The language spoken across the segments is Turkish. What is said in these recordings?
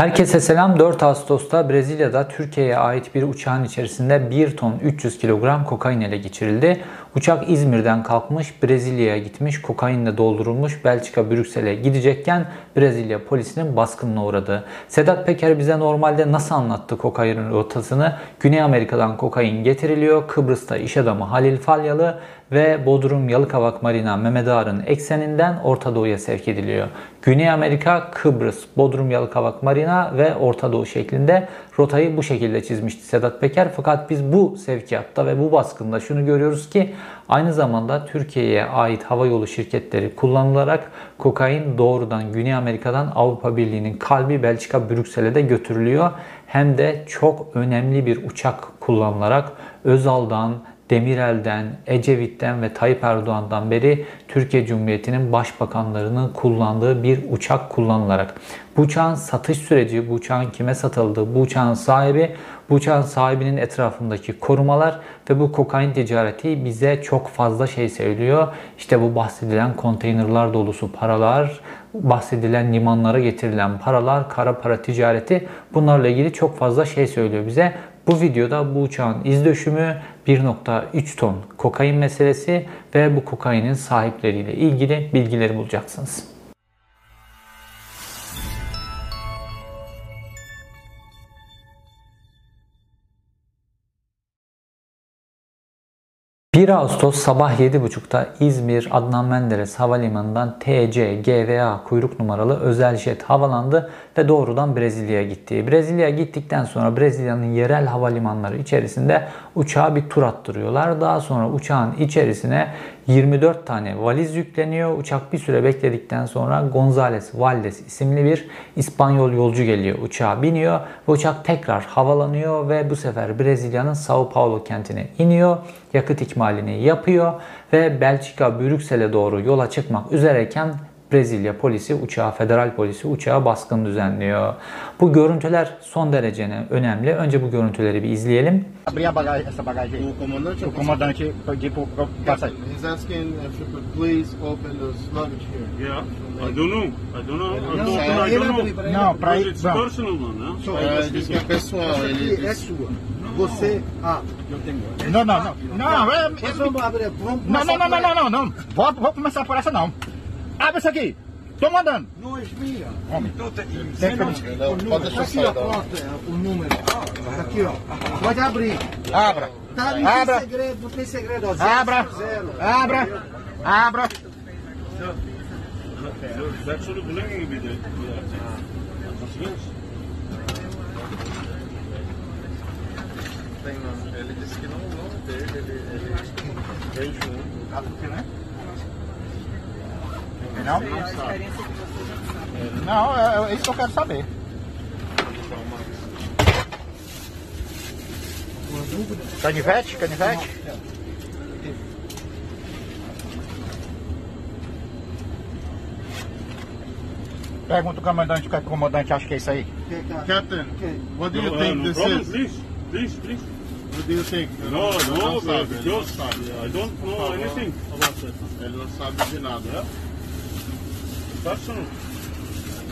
Herkese selam. 4 Ağustos'ta Brezilya'da Türkiye'ye ait bir uçağın içerisinde 1 ton 300 kilogram kokain ele geçirildi. Uçak İzmir'den kalkmış, Brezilya'ya gitmiş, kokainle doldurulmuş Belçika Brüksel'e gidecekken Brezilya polisinin baskınına uğradı. Sedat Peker bize normalde nasıl anlattı kokainin rotasını? Güney Amerika'dan kokain getiriliyor. Kıbrıs'ta iş adamı Halil Falyalı ve Bodrum Yalıkavak Marina Mehmet Ağar'ın ekseninden Orta Doğu'ya sevk ediliyor. Güney Amerika, Kıbrıs, Bodrum Yalıkavak Marina ve Orta Doğu şeklinde rotayı bu şekilde çizmişti Sedat Peker. Fakat biz bu sevkiyatta ve bu baskında şunu görüyoruz ki aynı zamanda Türkiye'ye ait hava yolu şirketleri kullanılarak kokain doğrudan Güney Amerika'dan Avrupa Birliği'nin kalbi Belçika Brüksel'e de götürülüyor. Hem de çok önemli bir uçak kullanılarak Özal'dan, Demirel'den, Ecevit'ten ve Tayyip Erdoğan'dan beri Türkiye Cumhuriyeti'nin başbakanlarının kullandığı bir uçak kullanılarak. Bu uçağın satış süreci, bu uçağın kime satıldığı, bu uçağın sahibi, bu uçağın sahibinin etrafındaki korumalar ve bu kokain ticareti bize çok fazla şey söylüyor. İşte bu bahsedilen konteynerlar dolusu paralar, bahsedilen limanlara getirilen paralar, kara para ticareti bunlarla ilgili çok fazla şey söylüyor bize. Bu videoda bu uçağın iz döşümü, 1.3 ton kokain meselesi ve bu kokainin sahipleriyle ilgili bilgileri bulacaksınız. 1 Ağustos sabah 7.30'da İzmir Adnan Menderes Havalimanı'ndan TC GVA kuyruk numaralı özel jet havalandı ve doğrudan Brezilya'ya gitti. Brezilya'ya gittikten sonra Brezilya'nın yerel havalimanları içerisinde uçağa bir tur attırıyorlar. Daha sonra uçağın içerisine 24 tane valiz yükleniyor. Uçak bir süre bekledikten sonra Gonzales Valdes isimli bir İspanyol yolcu geliyor. Uçağa biniyor ve uçak tekrar havalanıyor ve bu sefer Brezilya'nın Sao Paulo kentine iniyor. Yakıt ikmalini yapıyor ve Belçika Brüksel'e doğru yola çıkmak üzereyken Brezilya polisi uçağa, federal polisi uçağa baskın düzenliyor. Bu görüntüler son derece önemli. Önce bu görüntüleri bir izleyelim. Você. Ah, eu tenho. Não, não, não. Não, não, não, não, não, começar não, não, não. Vou, vou começar por essa não. Abre isso aqui. Tô mandando. Nós, minha. Homem. Tem que permitir. não, pode deixar Aqui, ó, não. é, o número. Tá Aqui, ó. Pode abrir. Abra. Tá, não Abra. tem segredo, não tem segredo. Ó, zero, Abra. zero. Abra. Abra. That's sort of blinking a bit. Tem, não. Ele disse que não, não teve, ele, ele um. Tá tudo né? Não? Não, é, é isso que eu quero saber. Canivete? Canivete? Pergunta o comandante o que o comandante acha que é isso aí. Captain, what do you think this is? please. Please, please. What do you think? No, no, não sabe, ele não because sabe. I don't know favor. anything about that. Ele não sabe de nada. Personal.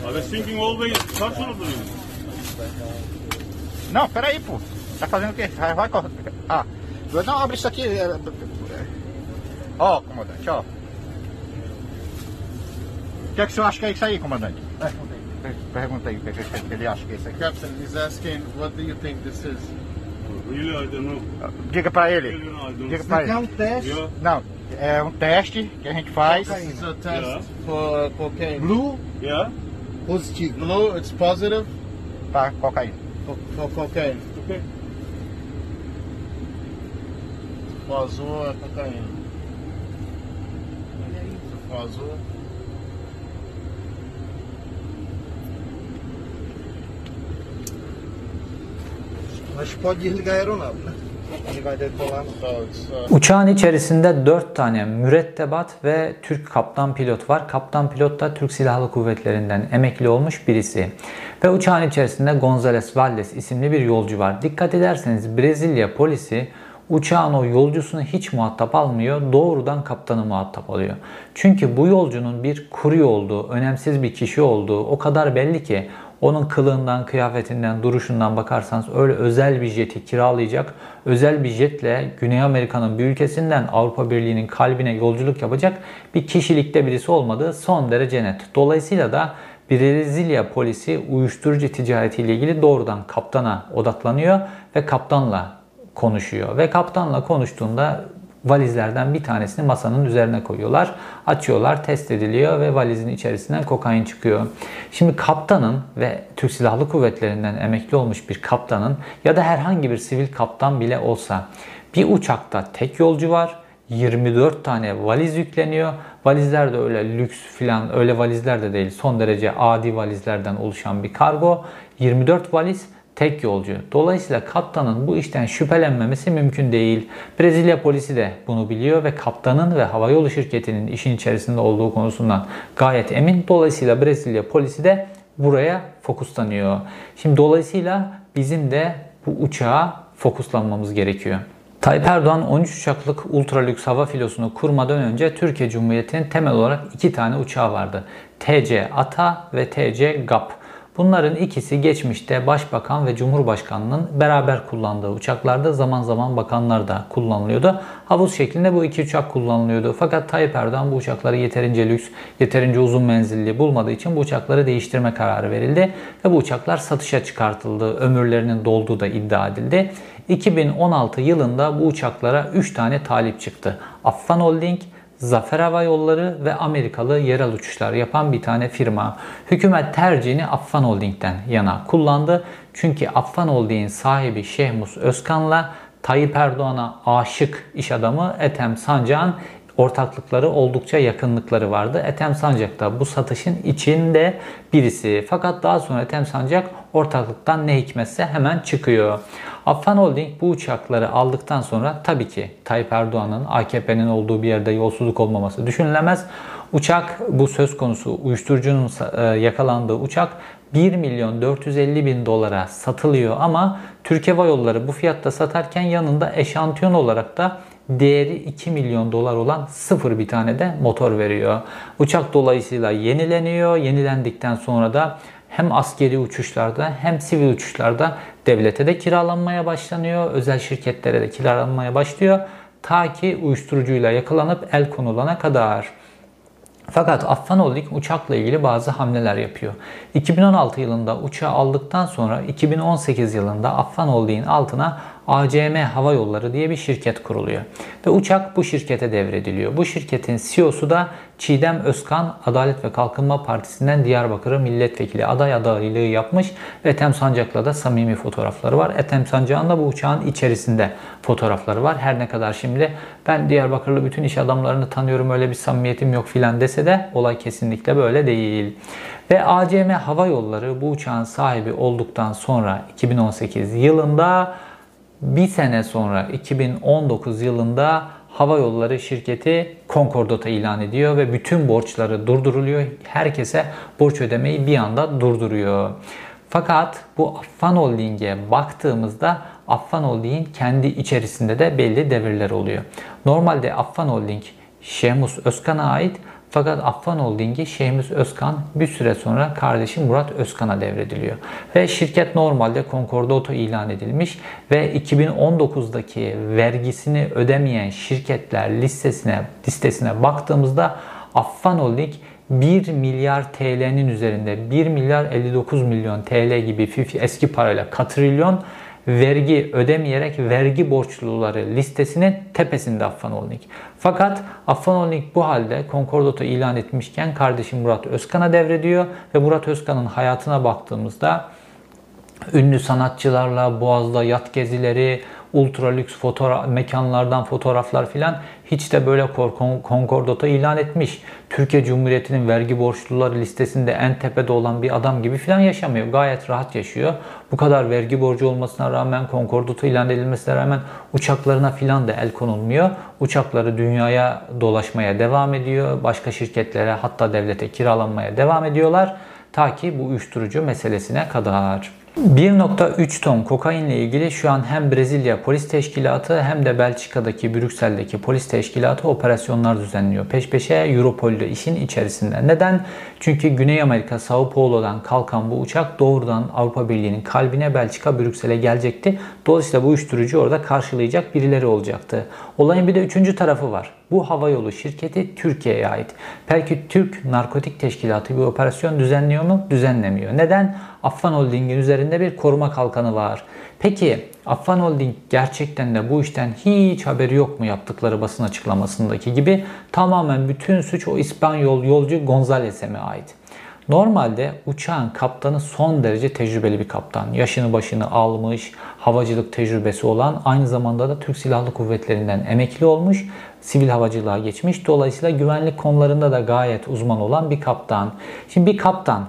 I was thinking always personal to you. Não, peraí, pô. Tá fazendo o quê? Vai, vai correr. Ah, não, abre isso aqui. é, é, Ó, comandante, ó. O que, é que o senhor acha que é isso aí, comandante? Pergunta aí. Pergunta aí o que, é que que ele acha que é isso aí. Captain, he's asking, what do you think this is? Really, I don't know. Diga pra ele. Really, no, I don't Diga Isso pra aqui é ele. um teste. Yeah. Não, é um teste que a gente faz. This is a test Yeah. for cocaine. Blue, Yeah? positivo. Blue, it's positive Pra cocaína. for, for cocaine. Okay. O azul é cocaína. O azul. Mas pode desligar a aeronave, né? Uçağın içerisinde 4 tane mürettebat ve Türk kaptan pilot var. Kaptan pilot da Türk Silahlı Kuvvetleri'nden emekli olmuş birisi. Ve uçağın içerisinde Gonzales Valdes isimli bir yolcu var. Dikkat ederseniz Brezilya polisi uçağın o yolcusunu hiç muhatap almıyor. Doğrudan kaptanı muhatap alıyor. Çünkü bu yolcunun bir kurye olduğu, önemsiz bir kişi olduğu o kadar belli ki Onun kılığından, kıyafetinden, duruşundan bakarsanız öyle özel bir jeti kiralayacak, özel bir jetle Güney Amerika'nın bir ülkesinden Avrupa Birliği'nin kalbine yolculuk yapacak bir kişilikte birisi olmadığı son derece net. Dolayısıyla da Brezilya polisi uyuşturucu ticaretiyle ilgili doğrudan kaptana odaklanıyor ve kaptanla konuşuyor. Ve kaptanla konuştuğunda valizlerden bir tanesini masanın üzerine koyuyorlar. Açıyorlar, test ediliyor ve valizin içerisinden kokain çıkıyor. Şimdi kaptanın ve Türk Silahlı Kuvvetleri'nden emekli olmuş bir kaptanın ya da herhangi bir sivil kaptan bile olsa bir uçakta tek yolcu var. 24 tane valiz yükleniyor. Valizler de öyle lüks filan öyle valizler de değil. Son derece adi valizlerden oluşan bir kargo. 24 valiz tek yolcu. Dolayısıyla kaptanın bu işten şüphelenmemesi mümkün değil. Brezilya polisi de bunu biliyor ve kaptanın ve havayolu şirketinin işin içerisinde olduğu konusundan gayet emin. Dolayısıyla Brezilya polisi de buraya fokuslanıyor. Şimdi dolayısıyla bizim de bu uçağa fokuslanmamız gerekiyor. Tayyip Erdoğan 13 uçaklık ultra lüks hava filosunu kurmadan önce Türkiye Cumhuriyeti'nin temel olarak iki tane uçağı vardı. TC ATA ve TC GAP. Bunların ikisi geçmişte Başbakan ve Cumhurbaşkanının beraber kullandığı uçaklarda zaman zaman bakanlar da kullanılıyordu. Havuz şeklinde bu iki uçak kullanılıyordu. Fakat Tayyip Erdoğan bu uçakları yeterince lüks, yeterince uzun menzilli bulmadığı için bu uçakları değiştirme kararı verildi. Ve bu uçaklar satışa çıkartıldı. Ömürlerinin dolduğu da iddia edildi. 2016 yılında bu uçaklara 3 tane talip çıktı. Affan Holding, Zafer Hava Yolları ve Amerikalı yerel uçuşlar yapan bir tane firma. Hükümet tercihini Affan Holding'den yana kullandı. Çünkü Affan Holding'in sahibi Şehmus Özkan'la Tayyip Erdoğan'a aşık iş adamı Ethem Sancak'ın ortaklıkları oldukça yakınlıkları vardı. Ethem Sancak da bu satışın içinde birisi. Fakat daha sonra Ethem Sancak ortaklıktan ne hikmetse hemen çıkıyor. Affan Holding bu uçakları aldıktan sonra tabii ki Tayyip Erdoğan'ın AKP'nin olduğu bir yerde yolsuzluk olmaması düşünülemez. Uçak bu söz konusu uyuşturucunun e, yakalandığı uçak 1 milyon 450 bin dolara satılıyor ama Türk Hava Yolları bu fiyatta satarken yanında eşantiyon olarak da değeri 2 milyon dolar olan sıfır bir tane de motor veriyor. Uçak dolayısıyla yenileniyor. Yenilendikten sonra da hem askeri uçuşlarda hem sivil uçuşlarda devlete de kiralanmaya başlanıyor. Özel şirketlere de kiralanmaya başlıyor. Ta ki uyuşturucuyla yakalanıp el konulana kadar. Fakat Affan Holding uçakla ilgili bazı hamleler yapıyor. 2016 yılında uçağı aldıktan sonra 2018 yılında Affan Holding'in altına ACM Hava Yolları diye bir şirket kuruluyor. Ve uçak bu şirkete devrediliyor. Bu şirketin CEO'su da Çiğdem Özkan Adalet ve Kalkınma Partisi'nden Diyarbakır'a milletvekili aday adaylığı yapmış ve Ethem Sancak'la da samimi fotoğrafları var. Ethem Sancak'ın da bu uçağın içerisinde fotoğrafları var. Her ne kadar şimdi ben Diyarbakırlı bütün iş adamlarını tanıyorum öyle bir samimiyetim yok filan dese de olay kesinlikle böyle değil. Ve ACM Hava Yolları bu uçağın sahibi olduktan sonra 2018 yılında bir sene sonra 2019 yılında Hava Yolları şirketi konkordata ilan ediyor ve bütün borçları durduruluyor. Herkese borç ödemeyi bir anda durduruyor. Fakat bu Affan Holding'e baktığımızda Affan Holding'in kendi içerisinde de belli devirler oluyor. Normalde Affan Holding Şemus Özkan'a ait fakat Affan Holding'i Şeyhimiz Özkan bir süre sonra kardeşi Murat Özkan'a devrediliyor. Ve şirket normalde Concordato ilan edilmiş ve 2019'daki vergisini ödemeyen şirketler listesine listesine baktığımızda Affan Holding 1 milyar TL'nin üzerinde 1 milyar 59 milyon TL gibi eski parayla katrilyon vergi ödemeyerek vergi borçluları listesinin tepesinde Holding. Fakat Holding bu halde Concordato ilan etmişken kardeşim Murat Özkan'a devrediyor ve Murat Özkan'ın hayatına baktığımızda ünlü sanatçılarla Boğaz'da yat gezileri, ultra lüks fotoğraf, mekanlardan fotoğraflar filan hiç de böyle konkordato ilan etmiş. Türkiye Cumhuriyeti'nin vergi borçluları listesinde en tepede olan bir adam gibi filan yaşamıyor. Gayet rahat yaşıyor. Bu kadar vergi borcu olmasına rağmen konkordato ilan edilmesine rağmen uçaklarına filan da el konulmuyor. Uçakları dünyaya dolaşmaya devam ediyor. Başka şirketlere hatta devlete kiralanmaya devam ediyorlar. Ta ki bu uyuşturucu meselesine kadar. 1.3 ton kokainle ilgili şu an hem Brezilya Polis Teşkilatı hem de Belçika'daki Brüksel'deki polis teşkilatı operasyonlar düzenliyor. Peş peşe Europol'de işin içerisinde. Neden? Çünkü Güney Amerika Sao Paulo'dan kalkan bu uçak doğrudan Avrupa Birliği'nin kalbine Belçika Brüksel'e gelecekti. Dolayısıyla bu uyuşturucu orada karşılayacak birileri olacaktı. Olayın bir de üçüncü tarafı var. Bu havayolu şirketi Türkiye'ye ait. Belki Türk Narkotik Teşkilatı bir operasyon düzenliyor mu? Düzenlemiyor. Neden? Affan Holding'in üzerinde bir koruma kalkanı var. Peki Affan Holding gerçekten de bu işten hiç haberi yok mu yaptıkları basın açıklamasındaki gibi tamamen bütün suç o İspanyol yolcu Gonzales'e mi ait? Normalde uçağın kaptanı son derece tecrübeli bir kaptan. Yaşını başını almış, havacılık tecrübesi olan, aynı zamanda da Türk Silahlı Kuvvetleri'nden emekli olmuş, sivil havacılığa geçmiş. Dolayısıyla güvenlik konularında da gayet uzman olan bir kaptan. Şimdi bir kaptan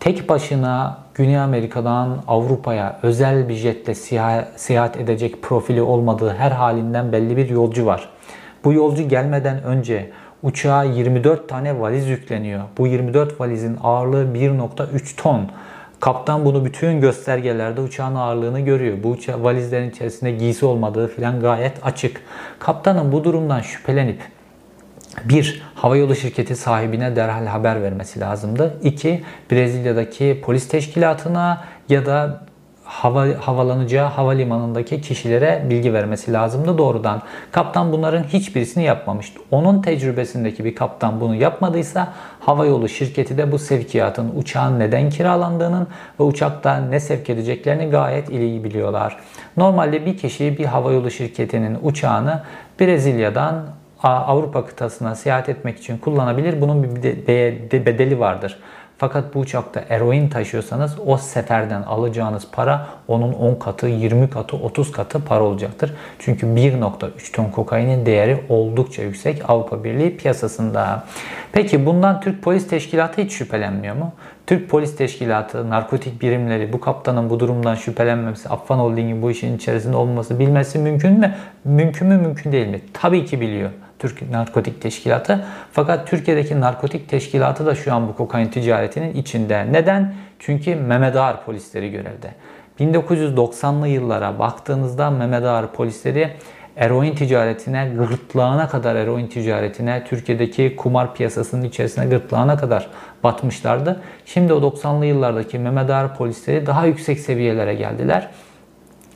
tek başına Güney Amerika'dan Avrupa'ya özel bir jetle seyahat edecek profili olmadığı her halinden belli bir yolcu var. Bu yolcu gelmeden önce uçağa 24 tane valiz yükleniyor. Bu 24 valizin ağırlığı 1.3 ton. Kaptan bunu bütün göstergelerde uçağın ağırlığını görüyor. Bu uça valizlerin içerisinde giysi olmadığı filan gayet açık. Kaptanın bu durumdan şüphelenip bir, havayolu şirketi sahibine derhal haber vermesi lazımdı. İki, Brezilya'daki polis teşkilatına ya da hava, havalanacağı havalimanındaki kişilere bilgi vermesi lazımdı doğrudan. Kaptan bunların hiçbirisini yapmamıştı. Onun tecrübesindeki bir kaptan bunu yapmadıysa havayolu şirketi de bu sevkiyatın uçağın neden kiralandığının ve uçakta ne sevk edeceklerini gayet iyi biliyorlar. Normalde bir kişi bir havayolu şirketinin uçağını Brezilya'dan Avrupa kıtasına seyahat etmek için kullanabilir. Bunun bir bedeli vardır. Fakat bu uçakta eroin taşıyorsanız o seferden alacağınız para onun 10 katı, 20 katı, 30 katı para olacaktır. Çünkü 1.3 ton kokainin değeri oldukça yüksek Avrupa Birliği piyasasında. Peki bundan Türk Polis Teşkilatı hiç şüphelenmiyor mu? Türk Polis Teşkilatı, narkotik birimleri bu kaptanın bu durumdan şüphelenmemesi, Affan Holding'in bu işin içerisinde olması bilmesi mümkün mü? Mümkün mü, mümkün değil mi? Tabii ki biliyor. Türk Narkotik Teşkilatı. Fakat Türkiye'deki narkotik teşkilatı da şu an bu kokain ticaretinin içinde. Neden? Çünkü Mehmet Ağar polisleri görevde. 1990'lı yıllara baktığınızda Mehmet Ağar polisleri eroin ticaretine, gırtlağına kadar eroin ticaretine, Türkiye'deki kumar piyasasının içerisine gırtlağına kadar batmışlardı. Şimdi o 90'lı yıllardaki Mehmet Ağar polisleri daha yüksek seviyelere geldiler.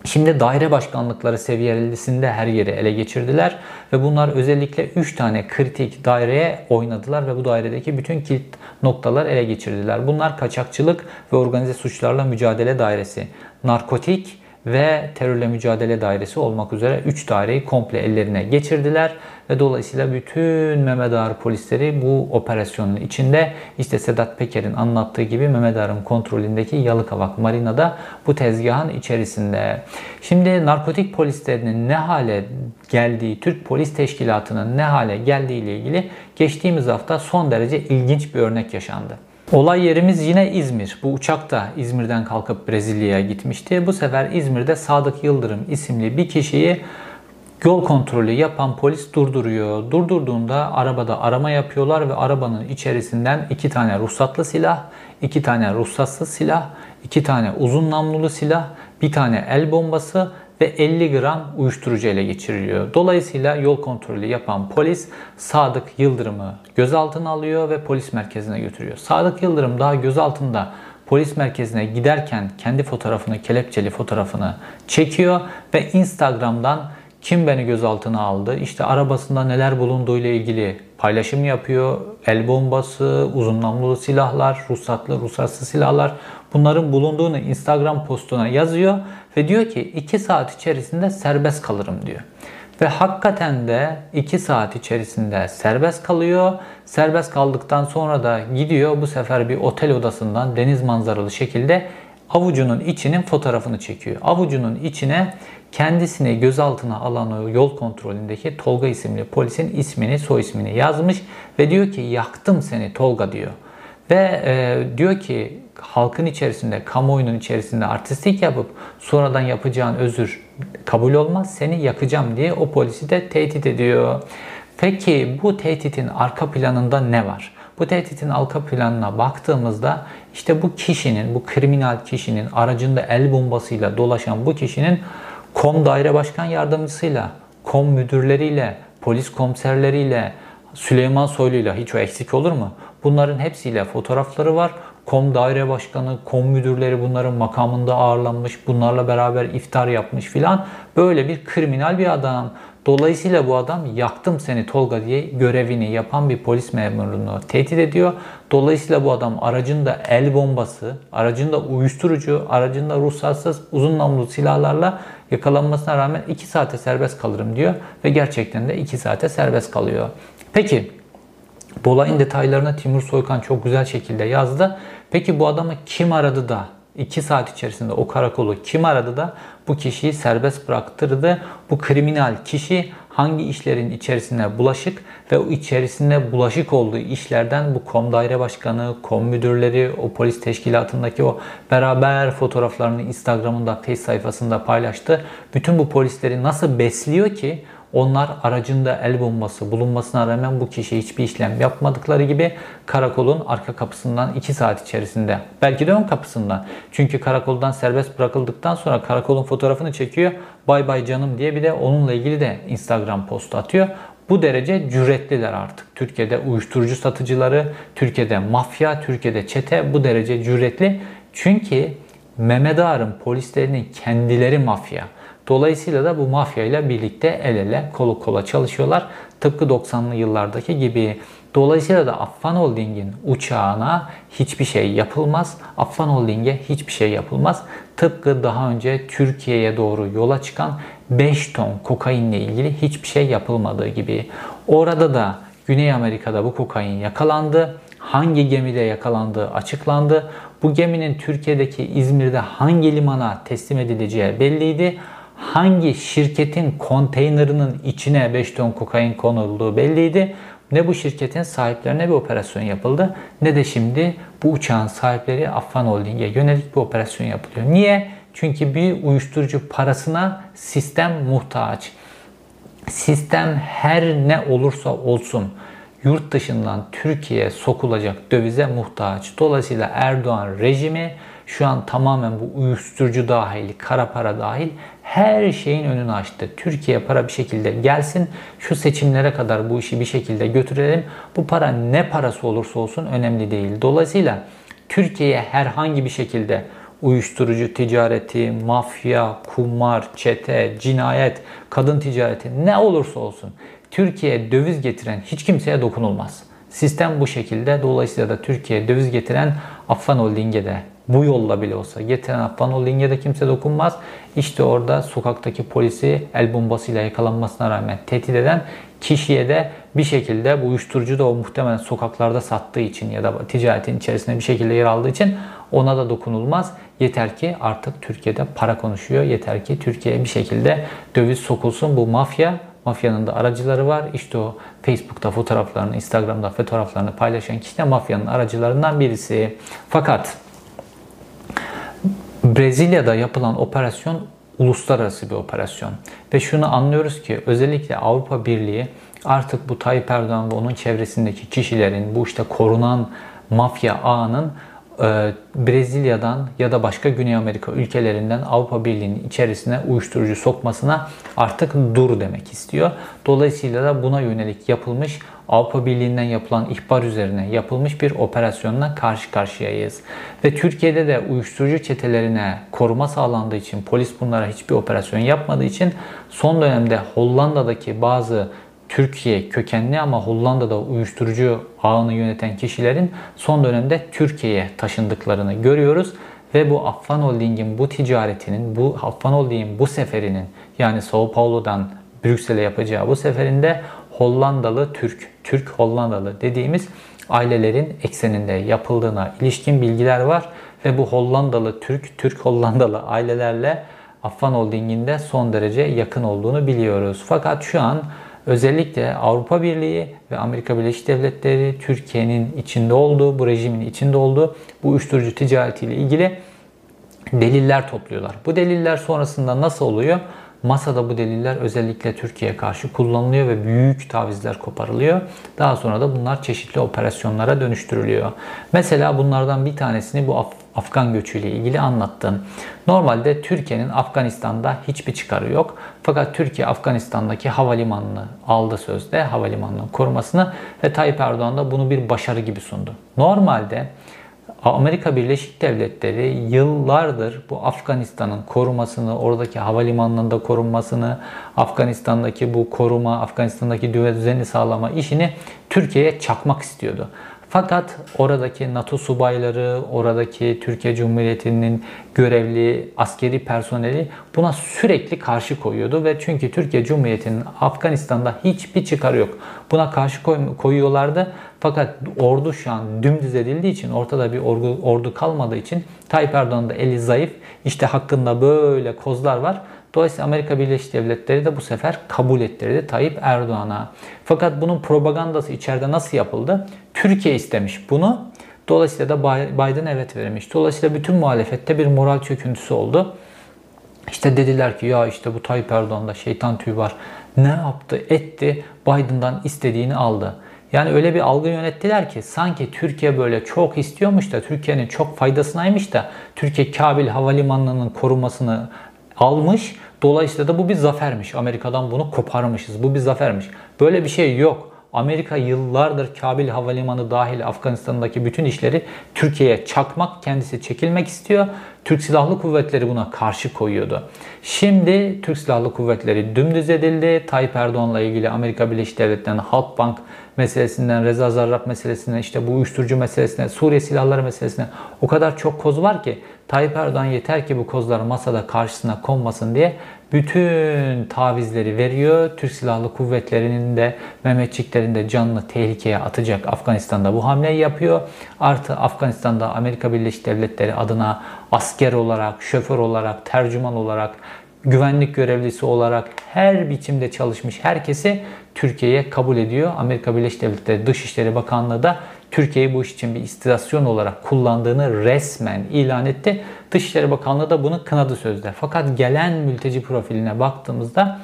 Şimdi daire başkanlıkları seviyesinde her yeri ele geçirdiler ve bunlar özellikle 3 tane kritik daireye oynadılar ve bu dairedeki bütün kilit noktalar ele geçirdiler. Bunlar kaçakçılık ve organize suçlarla mücadele dairesi, narkotik, ve terörle mücadele dairesi olmak üzere 3 daireyi komple ellerine geçirdiler ve dolayısıyla bütün Mehmet Ağar polisleri bu operasyonun içinde işte Sedat Peker'in anlattığı gibi Mehmet Ağar'ın kontrolündeki Yalıkavak Marina'da bu tezgahın içerisinde. Şimdi narkotik polislerinin ne hale geldiği, Türk Polis Teşkilatı'nın ne hale geldiği ile ilgili geçtiğimiz hafta son derece ilginç bir örnek yaşandı. Olay yerimiz yine İzmir. Bu uçak da İzmir'den kalkıp Brezilya'ya gitmişti. Bu sefer İzmir'de Sadık Yıldırım isimli bir kişiyi yol kontrolü yapan polis durduruyor. Durdurduğunda arabada arama yapıyorlar ve arabanın içerisinden iki tane ruhsatlı silah, iki tane ruhsatsız silah, iki tane uzun namlulu silah, bir tane el bombası ve 50 gram uyuşturucu ele geçiriliyor. Dolayısıyla yol kontrolü yapan polis Sadık Yıldırım'ı gözaltına alıyor ve polis merkezine götürüyor. Sadık Yıldırım daha gözaltında polis merkezine giderken kendi fotoğrafını, kelepçeli fotoğrafını çekiyor ve Instagram'dan kim beni gözaltına aldı, işte arabasında neler bulunduğu ile ilgili paylaşım yapıyor. El bombası, uzun namlulu silahlar, ruhsatlı, ruhsatsız silahlar bunların bulunduğunu Instagram postuna yazıyor ve diyor ki 2 saat içerisinde serbest kalırım diyor. Ve hakikaten de 2 saat içerisinde serbest kalıyor. Serbest kaldıktan sonra da gidiyor bu sefer bir otel odasından deniz manzaralı şekilde avucunun içinin fotoğrafını çekiyor. Avucunun içine kendisini gözaltına alan o yol kontrolündeki Tolga isimli polisin ismini, soy ismini yazmış ve diyor ki yaktım seni Tolga diyor. Ve e, diyor ki halkın içerisinde, kamuoyunun içerisinde artistlik yapıp sonradan yapacağın özür kabul olmaz, seni yakacağım diye o polisi de tehdit ediyor. Peki bu tehditin arka planında ne var? Bu tehditin arka planına baktığımızda İşte bu kişinin, bu kriminal kişinin aracında el bombasıyla dolaşan bu kişinin KOM daire başkan yardımcısıyla, KOM müdürleriyle, polis komiserleriyle, Süleyman Soylu'yla hiç o eksik olur mu? Bunların hepsiyle fotoğrafları var. KOM daire başkanı, KOM müdürleri bunların makamında ağırlanmış, bunlarla beraber iftar yapmış filan. Böyle bir kriminal bir adam. Dolayısıyla bu adam yaktım seni Tolga diye görevini yapan bir polis memurunu tehdit ediyor. Dolayısıyla bu adam aracında el bombası, aracında uyuşturucu, aracında ruhsatsız uzun namlulu silahlarla yakalanmasına rağmen 2 saate serbest kalırım diyor. Ve gerçekten de 2 saate serbest kalıyor. Peki bu olayın detaylarını Timur Soykan çok güzel şekilde yazdı. Peki bu adamı kim aradı da 2 saat içerisinde o karakolu kim aradı da bu kişiyi serbest bıraktırdı? Bu kriminal kişi hangi işlerin içerisine bulaşık ve o içerisinde bulaşık olduğu işlerden bu kom daire başkanı, kom müdürleri, o polis teşkilatındaki o beraber fotoğraflarını Instagram'ında, Face sayfasında paylaştı. Bütün bu polisleri nasıl besliyor ki onlar aracında el bombası bulunmasına rağmen bu kişi hiçbir işlem yapmadıkları gibi karakolun arka kapısından 2 saat içerisinde belki de ön kapısından. Çünkü karakoldan serbest bırakıldıktan sonra karakolun fotoğrafını çekiyor. Bay bay canım diye bir de onunla ilgili de Instagram postu atıyor. Bu derece cüretliler artık. Türkiye'de uyuşturucu satıcıları, Türkiye'de mafya, Türkiye'de çete bu derece cüretli. Çünkü Mehmet Ağar'ın polislerinin kendileri mafya. Dolayısıyla da bu mafya ile birlikte el ele kolu kola çalışıyorlar. Tıpkı 90'lı yıllardaki gibi. Dolayısıyla da Affan Holding'in uçağına hiçbir şey yapılmaz. Affan Holding'e hiçbir şey yapılmaz. Tıpkı daha önce Türkiye'ye doğru yola çıkan 5 ton kokainle ilgili hiçbir şey yapılmadığı gibi. Orada da Güney Amerika'da bu kokain yakalandı. Hangi gemide yakalandığı açıklandı. Bu geminin Türkiye'deki İzmir'de hangi limana teslim edileceği belliydi hangi şirketin konteynerinin içine 5 ton kokain konulduğu belliydi. Ne bu şirketin sahiplerine bir operasyon yapıldı ne de şimdi bu uçağın sahipleri Affan Holding'e yönelik bir operasyon yapılıyor. Niye? Çünkü bir uyuşturucu parasına sistem muhtaç. Sistem her ne olursa olsun yurt dışından Türkiye'ye sokulacak dövize muhtaç. Dolayısıyla Erdoğan rejimi şu an tamamen bu uyuşturucu dahil, kara para dahil her şeyin önünü açtı. Türkiye para bir şekilde gelsin. Şu seçimlere kadar bu işi bir şekilde götürelim. Bu para ne parası olursa olsun önemli değil. Dolayısıyla Türkiye'ye herhangi bir şekilde uyuşturucu ticareti, mafya, kumar, çete, cinayet, kadın ticareti ne olursa olsun Türkiye'ye döviz getiren hiç kimseye dokunulmaz. Sistem bu şekilde. Dolayısıyla da Türkiye'ye döviz getiren Affan Holding'e de bu yolla bile olsa getiren Affan Holding'e de kimse dokunmaz. İşte orada sokaktaki polisi el bombasıyla yakalanmasına rağmen tehdit eden kişiye de bir şekilde bu uyuşturucu da o muhtemelen sokaklarda sattığı için ya da ticaretin içerisinde bir şekilde yer aldığı için ona da dokunulmaz. Yeter ki artık Türkiye'de para konuşuyor. Yeter ki Türkiye'ye bir şekilde döviz sokulsun. Bu mafya Mafyanın da aracıları var. İşte o Facebook'ta fotoğraflarını, Instagram'da fotoğraflarını paylaşan kişi de mafyanın aracılarından birisi. Fakat Brezilya'da yapılan operasyon uluslararası bir operasyon. Ve şunu anlıyoruz ki özellikle Avrupa Birliği artık bu Tayyip Erdoğan ve onun çevresindeki kişilerin bu işte korunan mafya ağının Brezilya'dan ya da başka Güney Amerika ülkelerinden Avrupa Birliği'nin içerisine uyuşturucu sokmasına artık dur demek istiyor. Dolayısıyla da buna yönelik yapılmış Avrupa Birliği'nden yapılan ihbar üzerine yapılmış bir operasyonla karşı karşıyayız. Ve Türkiye'de de uyuşturucu çetelerine koruma sağlandığı için polis bunlara hiçbir operasyon yapmadığı için son dönemde Hollanda'daki bazı Türkiye kökenli ama Hollanda'da uyuşturucu ağını yöneten kişilerin son dönemde Türkiye'ye taşındıklarını görüyoruz. Ve bu Affan Holding'in bu ticaretinin, bu Affan Holding'in bu seferinin yani Sao Paulo'dan Brüksel'e yapacağı bu seferinde Hollandalı Türk, Türk Hollandalı dediğimiz ailelerin ekseninde yapıldığına ilişkin bilgiler var. Ve bu Hollandalı Türk, Türk Hollandalı ailelerle Affan Holding'in de son derece yakın olduğunu biliyoruz. Fakat şu an özellikle Avrupa Birliği ve Amerika Birleşik Devletleri Türkiye'nin içinde olduğu, bu rejimin içinde olduğu bu uyuşturucu ticaretiyle ilgili deliller topluyorlar. Bu deliller sonrasında nasıl oluyor? Masada bu deliller özellikle Türkiye'ye karşı kullanılıyor ve büyük tavizler koparılıyor. Daha sonra da bunlar çeşitli operasyonlara dönüştürülüyor. Mesela bunlardan bir tanesini bu Afgan göçüyle ilgili anlattım. Normalde Türkiye'nin Afganistan'da hiçbir çıkarı yok. Fakat Türkiye Afganistan'daki havalimanını aldı sözde havalimanının korumasını ve Tayyip Erdoğan da bunu bir başarı gibi sundu. Normalde Amerika Birleşik Devletleri yıllardır bu Afganistan'ın korumasını, oradaki havalimanının da korunmasını, Afganistan'daki bu koruma, Afganistan'daki düzeni sağlama işini Türkiye'ye çakmak istiyordu. Fakat oradaki NATO subayları, oradaki Türkiye Cumhuriyeti'nin görevli askeri personeli buna sürekli karşı koyuyordu ve çünkü Türkiye Cumhuriyeti'nin Afganistan'da hiçbir çıkarı yok. Buna karşı koy- koyuyorlardı. Fakat ordu şu an dümdüz edildiği için ortada bir ordu, ordu kalmadığı için Tayyip Erdoğan'ın da eli zayıf. İşte hakkında böyle kozlar var. Dolayısıyla Amerika Birleşik Devletleri de bu sefer kabul ettirdi Tayyip Erdoğan'a. Fakat bunun propagandası içeride nasıl yapıldı? Türkiye istemiş bunu. Dolayısıyla da Biden evet vermiş. Dolayısıyla bütün muhalefette bir moral çöküntüsü oldu. İşte dediler ki ya işte bu Tayyip Erdoğan'da şeytan tüyü var. Ne yaptı etti Biden'dan istediğini aldı. Yani öyle bir algı yönettiler ki sanki Türkiye böyle çok istiyormuş da Türkiye'nin çok faydasınaymış da Türkiye Kabil Havalimanı'nın korumasını almış. Dolayısıyla da bu bir zafermiş. Amerika'dan bunu koparmışız. Bu bir zafermiş. Böyle bir şey yok. Amerika yıllardır Kabil Havalimanı dahil Afganistan'daki bütün işleri Türkiye'ye çakmak, kendisi çekilmek istiyor. Türk Silahlı Kuvvetleri buna karşı koyuyordu. Şimdi Türk Silahlı Kuvvetleri dümdüz edildi. Tayyip Erdoğan'la ilgili Amerika Birleşik Devletleri'nin Halkbank meselesinden, Reza Zarrab meselesine, işte bu uyuşturucu meselesine, Suriye silahları meselesine o kadar çok koz var ki Tayyip Erdoğan yeter ki bu kozlar masada karşısına konmasın diye bütün tavizleri veriyor. Türk Silahlı Kuvvetleri'nin de Mehmetçiklerin de canını tehlikeye atacak Afganistan'da bu hamleyi yapıyor. Artı Afganistan'da Amerika Birleşik Devletleri adına asker olarak, şoför olarak, tercüman olarak, güvenlik görevlisi olarak her biçimde çalışmış herkesi Türkiye'ye kabul ediyor. Amerika Birleşik Devletleri Dışişleri Bakanlığı da Türkiye'yi bu iş için bir istasyon olarak kullandığını resmen ilan etti. Dışişleri Bakanlığı da bunu kınadı sözde. Fakat gelen mülteci profiline baktığımızda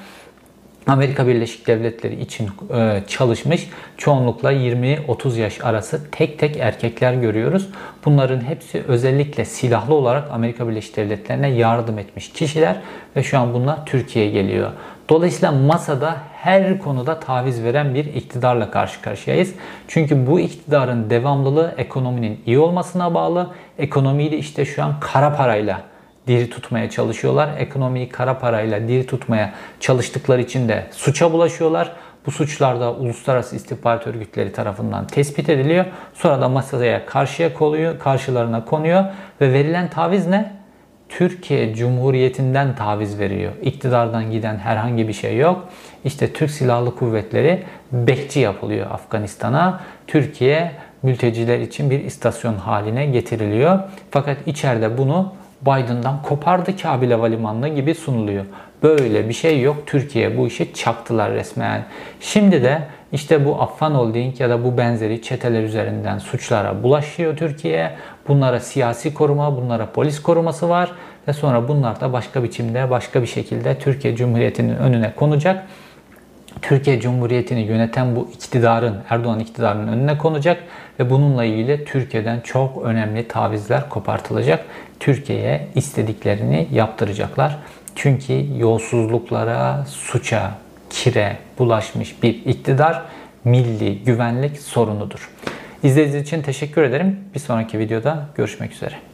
Amerika Birleşik Devletleri için e, çalışmış çoğunlukla 20-30 yaş arası tek tek erkekler görüyoruz. Bunların hepsi özellikle silahlı olarak Amerika Birleşik Devletleri'ne yardım etmiş kişiler ve şu an bunlar Türkiye'ye geliyor. Dolayısıyla masada her konuda taviz veren bir iktidarla karşı karşıyayız. Çünkü bu iktidarın devamlılığı ekonominin iyi olmasına bağlı. Ekonomiyi de işte şu an kara parayla diri tutmaya çalışıyorlar. Ekonomiyi kara parayla diri tutmaya çalıştıkları için de suça bulaşıyorlar. Bu suçlar da uluslararası istihbarat örgütleri tarafından tespit ediliyor. Sonra da masaya karşıya konuyor, karşılarına konuyor ve verilen taviz ne? Türkiye Cumhuriyeti'nden taviz veriyor. İktidardan giden herhangi bir şey yok. İşte Türk Silahlı Kuvvetleri bekçi yapılıyor Afganistan'a. Türkiye mülteciler için bir istasyon haline getiriliyor. Fakat içeride bunu Biden'dan kopardı Kabil Havalimanı'na gibi sunuluyor. Böyle bir şey yok. Türkiye bu işi çaktılar resmen. Şimdi de işte bu Affan Holding ya da bu benzeri çeteler üzerinden suçlara bulaşıyor Türkiye. Bunlara siyasi koruma, bunlara polis koruması var ve sonra bunlar da başka biçimde, başka bir şekilde Türkiye Cumhuriyeti'nin önüne konacak. Türkiye Cumhuriyeti'ni yöneten bu iktidarın, Erdoğan iktidarının önüne konacak ve bununla ilgili Türkiye'den çok önemli tavizler kopartılacak. Türkiye'ye istediklerini yaptıracaklar. Çünkü yolsuzluklara, suça, kire bulaşmış bir iktidar milli güvenlik sorunudur. İzlediğiniz için teşekkür ederim. Bir sonraki videoda görüşmek üzere.